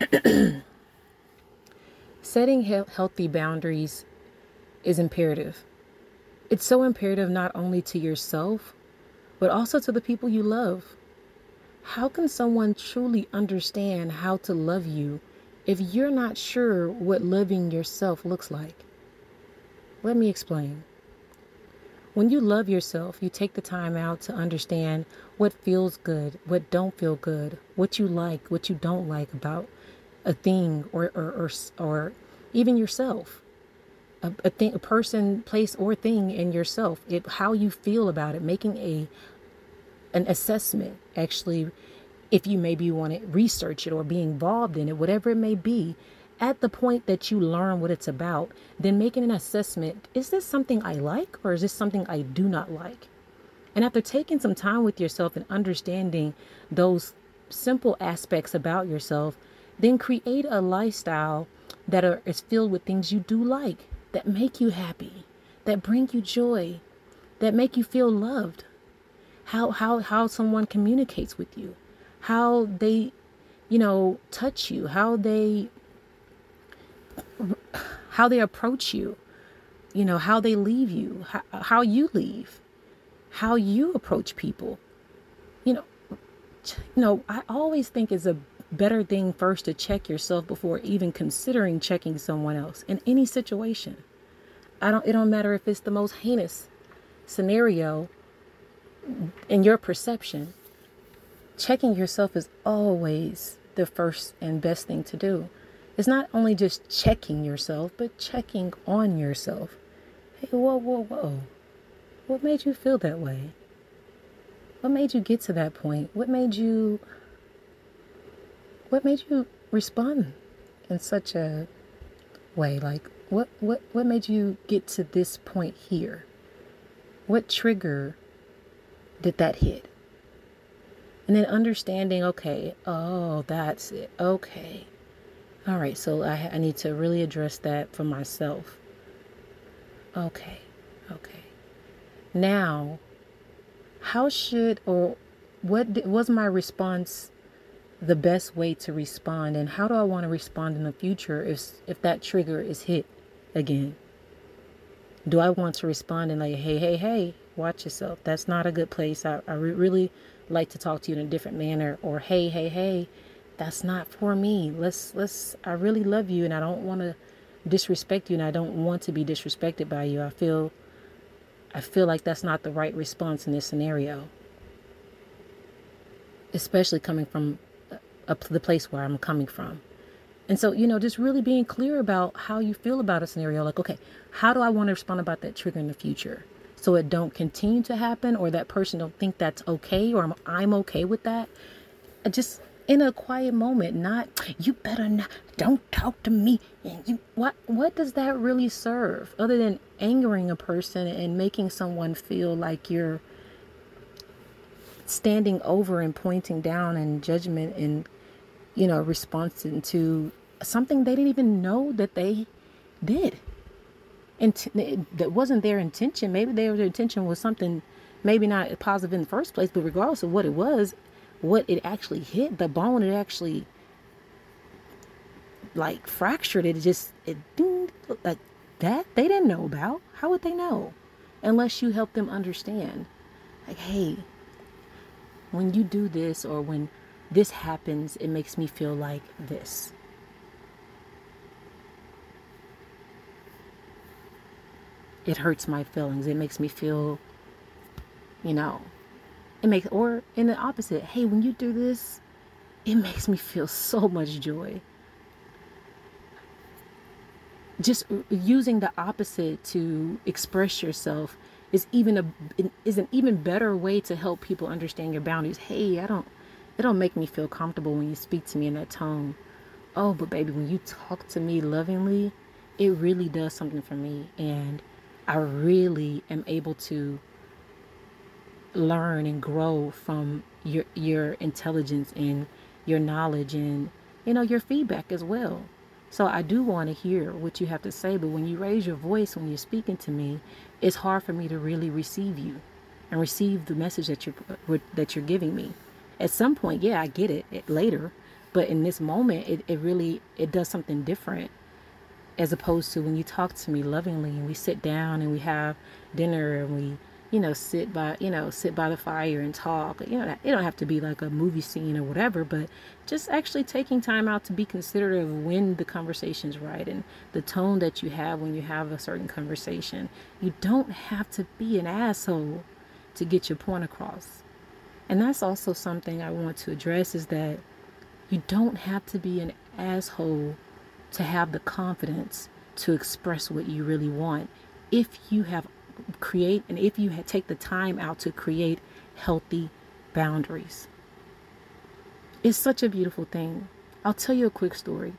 Setting he- healthy boundaries is imperative. It's so imperative not only to yourself, but also to the people you love. How can someone truly understand how to love you if you're not sure what loving yourself looks like? Let me explain. When you love yourself, you take the time out to understand what feels good, what don't feel good, what you like, what you don't like about a thing or or or, or even yourself. A, a thing, a person, place, or thing in yourself. It how you feel about it, making a an assessment. Actually, if you maybe want to research it or be involved in it, whatever it may be, at the point that you learn what it's about, then making an assessment is this something I like or is this something I do not like? And after taking some time with yourself and understanding those simple aspects about yourself, then create a lifestyle that are, is filled with things you do like, that make you happy, that bring you joy, that make you feel loved. How how how someone communicates with you, how they, you know, touch you, how they how they approach you, you know, how they leave you, how, how you leave, how you approach people. You know, you know, I always think it's a better thing first to check yourself before even considering checking someone else in any situation. I don't it don't matter if it's the most heinous scenario in your perception. Checking yourself is always the first and best thing to do. It's not only just checking yourself, but checking on yourself. Hey, whoa, whoa, whoa. What made you feel that way? What made you get to that point? What made you what made you respond in such a way? Like what what what made you get to this point here? What trigger did that hit? And then understanding, okay, oh, that's it. Okay. All right, so I, I need to really address that for myself. Okay, okay. Now, how should or what was my response the best way to respond and how do I want to respond in the future if if that trigger is hit again? Do I want to respond and like, hey, hey, hey, watch yourself. That's not a good place. I, I re- really like to talk to you in a different manner. Or hey, hey, hey, that's not for me. Let's let's I really love you and I don't want to disrespect you and I don't want to be disrespected by you. I feel I feel like that's not the right response in this scenario. Especially coming from a, the place where I'm coming from. And so, you know, just really being clear about how you feel about a scenario. Like, okay, how do I want to respond about that trigger in the future? So it don't continue to happen or that person don't think that's okay or I'm, I'm okay with that. Just in a quiet moment not you better not don't talk to me and you what what does that really serve other than angering a person and making someone feel like you're standing over and pointing down and judgment and you know responding to something they didn't even know that they did and that wasn't their intention maybe their intention was something maybe not positive in the first place but regardless of what it was what it actually hit, the bone it actually like fractured it just it ding, like that they didn't know about. How would they know? Unless you help them understand. Like, hey, when you do this or when this happens, it makes me feel like this. It hurts my feelings. It makes me feel, you know, it makes, or in the opposite, hey, when you do this, it makes me feel so much joy. Just using the opposite to express yourself is even a is an even better way to help people understand your boundaries. Hey, I don't it don't make me feel comfortable when you speak to me in that tone. Oh, but baby, when you talk to me lovingly, it really does something for me and I really am able to learn and grow from your your intelligence and your knowledge and you know your feedback as well. So I do want to hear what you have to say, but when you raise your voice when you're speaking to me, it's hard for me to really receive you and receive the message that you're that you're giving me. At some point, yeah, I get it, it later, But in this moment, it, it really it does something different as opposed to when you talk to me lovingly and we sit down and we have dinner and we you know sit by you know sit by the fire and talk. You know it don't have to be like a movie scene or whatever but just actually taking time out to be considerate of when the conversation's right and the tone that you have when you have a certain conversation. You don't have to be an asshole to get your point across and that's also something i want to address is that you don't have to be an asshole to have the confidence to express what you really want if you have create and if you take the time out to create healthy boundaries. It's such a beautiful thing. I'll tell you a quick story.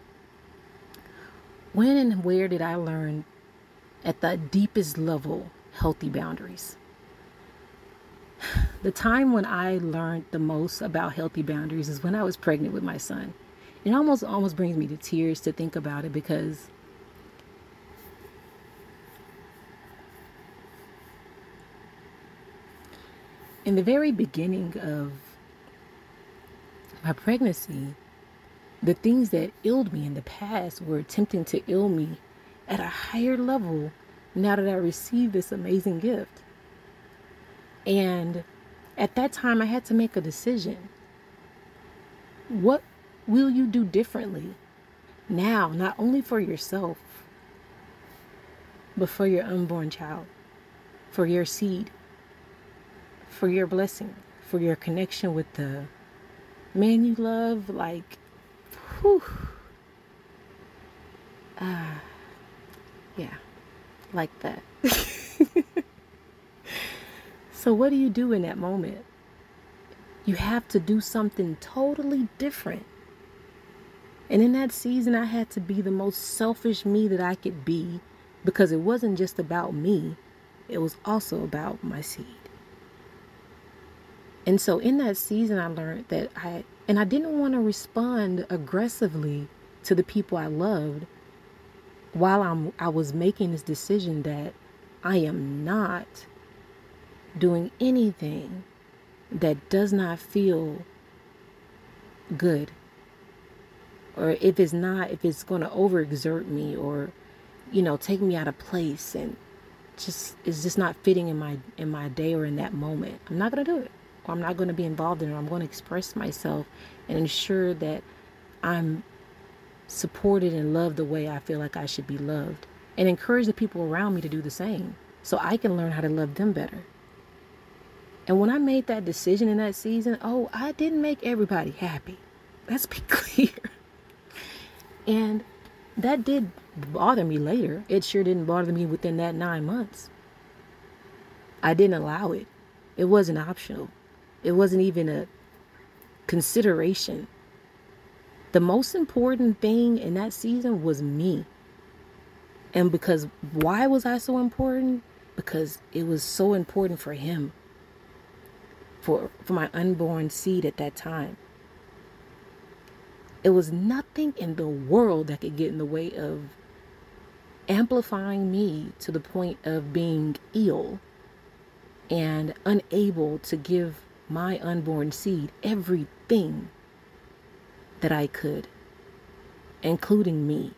When and where did I learn at the deepest level healthy boundaries? The time when I learned the most about healthy boundaries is when I was pregnant with my son. It almost almost brings me to tears to think about it because in the very beginning of my pregnancy, the things that illed me in the past were attempting to ill me at a higher level now that I received this amazing gift. And at that time, I had to make a decision. What will you do differently now, not only for yourself, but for your unborn child, for your seed, for your blessing, for your connection with the man you love? Like, whew. Uh, yeah, like that. so, what do you do in that moment? You have to do something totally different and in that season, I had to be the most selfish me that I could be because it wasn't just about me, it was also about my seed. And so in that season, I learned that I, and I didn't want to respond aggressively to the people I loved while I'm, I was making this decision that I am not doing anything that does not feel good. Or if it's not if it's going to overexert me or you know take me out of place and just it's just not fitting in my in my day or in that moment i'm not going to do it. Or i'm not going to be involved in it. I'm going to express myself and ensure that i'm supported and loved the way i feel like i should be loved and encourage the people around me to do the same so i can learn how to love them better and when i made that decision in that season oh i didn't make everybody happy let's be clear and that did bother me later. It sure didn't bother me within that nine months. I didn't allow it. It wasn't optional. It wasn't even a consideration. The most important thing in that season was me. And because why was I so important? Because it was so important for him. For for my unborn seed at that time. It was nothing in the world that could get in the way of amplifying me to the point of being ill and unable to give my unborn seed everything that I could, including me,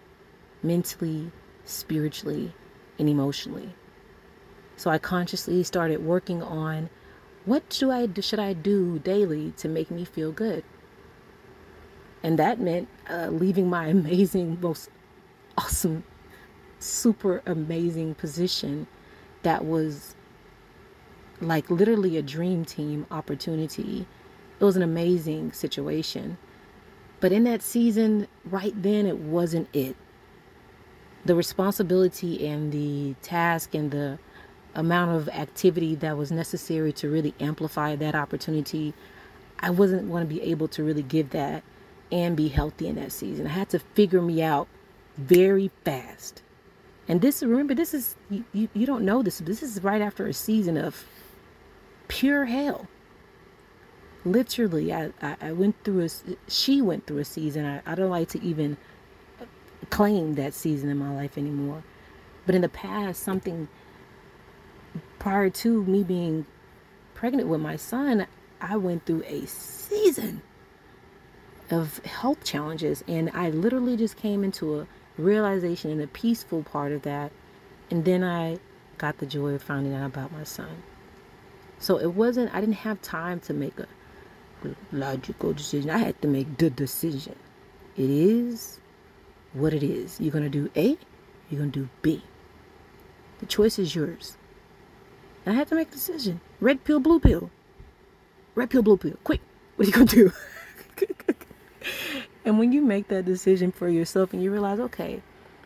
mentally, spiritually, and emotionally. So I consciously started working on what do I should I do daily to make me feel good? And that meant uh, leaving my amazing, most awesome, super amazing position that was like literally a dream team opportunity. It was an amazing situation. But in that season, right then, it wasn't it. The responsibility and the task and the amount of activity that was necessary to really amplify that opportunity, I wasn't going to be able to really give that and be healthy in that season. I had to figure me out very fast. And this, remember, this is, you, you, don't know this, this is right after a season of pure hell. Literally, I, I, I went through a, she went through a season. I, I don't like to even claim that season in my life anymore. But in the past, something prior to me being pregnant with my son, I went through a season of health challenges. And I literally just came into a realization and a peaceful part of that. And then I got the joy of finding out about my son. So it wasn't, I didn't have time to make a logical decision. I had to make the decision. It is what it is. You're going to do A, you're going to do B. The choice is yours. I had to make a decision. Red pill, blue pill. Red pill, blue pill. Quick. What are you going to do? and when you make that decision for yourself and you realize, okay,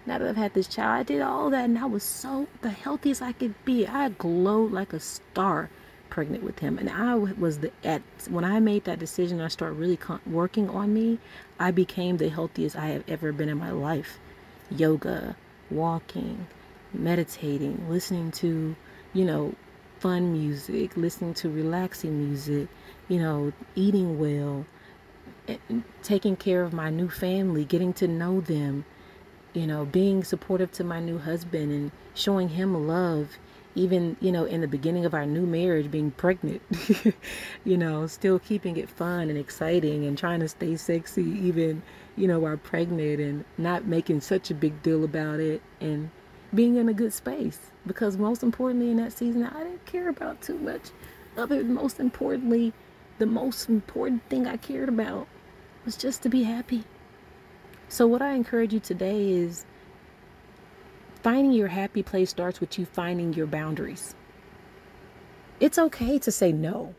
now that I've had this child, I did all that and I was so the healthiest I could be. I glowed like a star pregnant with him. And I was the at when I made that decision, I started really con- working on me. I became the healthiest I have ever been in my life. Yoga, walking, meditating, listening to, you know, fun music, listening to relaxing music, you know, eating well, eh, taking care of my new family, getting to know them, you know, being supportive to my new husband and showing him love even you know in the beginning of our new marriage being pregnant you know still keeping it fun and exciting and trying to stay sexy even you know while pregnant and not making such a big deal about it. And being in a good space because most importantly in that season i didn't care about too much other than most importantly the most important thing i cared about was just to be happy so what i encourage you today is Finding your happy place starts with you finding your boundaries. It's okay to say no.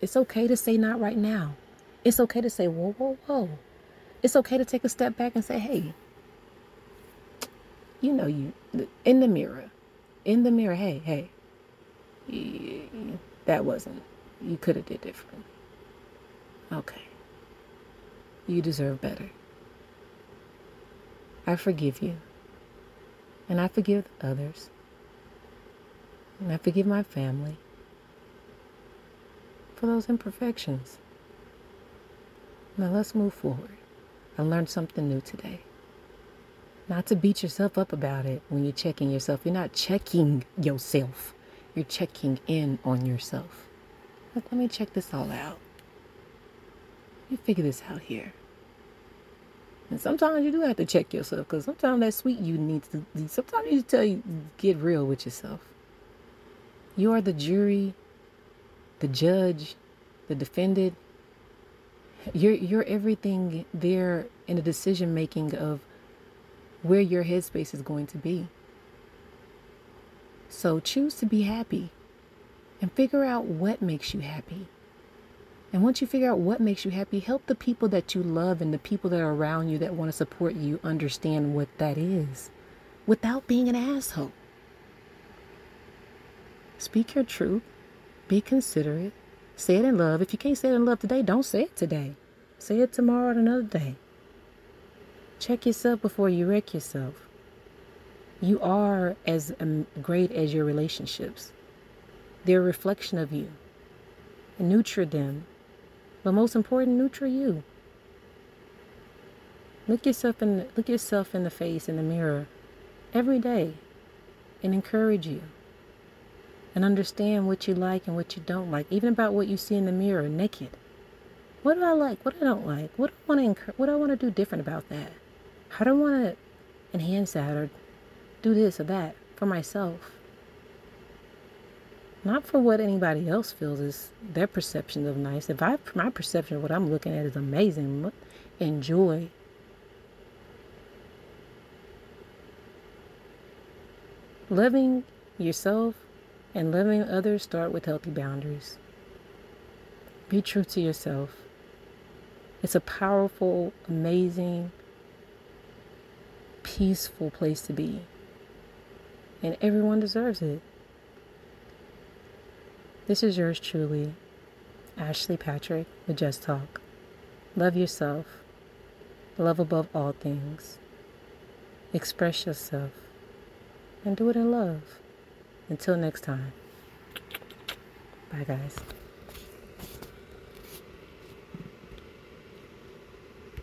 It's okay to say not right now. It's okay to say, whoa, whoa, whoa. It's okay to take a step back and say, hey, you know, you in the mirror, in the mirror, hey, hey, that wasn't, you could have did different. Okay. You deserve better. I forgive you. And I forgive others. And I forgive my family for those imperfections. Now let's move forward. I learned something new today. Not to beat yourself up about it when you're checking yourself. You're not checking yourself, you're checking in on yourself. let me check this all out. Me figure this out here. And sometimes you do have to check yourself because sometimes that sweet you needs to, sometimes you tell you, get real with yourself. You are the jury, the judge, the defendant. You're, you're everything there in the decision making of where your headspace is going to be. So choose to be happy and figure out what makes you happy. And once you figure out what makes you happy, help the people that you love and the people that are around you that want to support you understand what that is without being an asshole. Speak your truth, be considerate, say it in love. If you can't say it in love today, don't say it today. Say it tomorrow or another day. Check yourself before you wreck yourself. You are as um, great as your relationships. They're a reflection of you. Nurture them but most important, nurture you. Look yourself in look yourself in the face in the mirror every day and encourage you. And understand what you like and what you don't like, even about what you see in the mirror naked. What do I like? What I don't like? What do I want to what do I want to do different about that? How don't want to enhance that or do this or that for myself? not for what anybody else feels is their perception of nice. If I my perception of what I'm looking at is amazing, enjoy. Loving yourself and loving others start with healthy boundaries. Be true to yourself. It's a powerful, amazing, peaceful place to be. And everyone deserves it. This is yours truly, Ashley Patrick with Just Talk. Love yourself. Love above all things. Express yourself. And do it in love. Until next time. Bye, guys.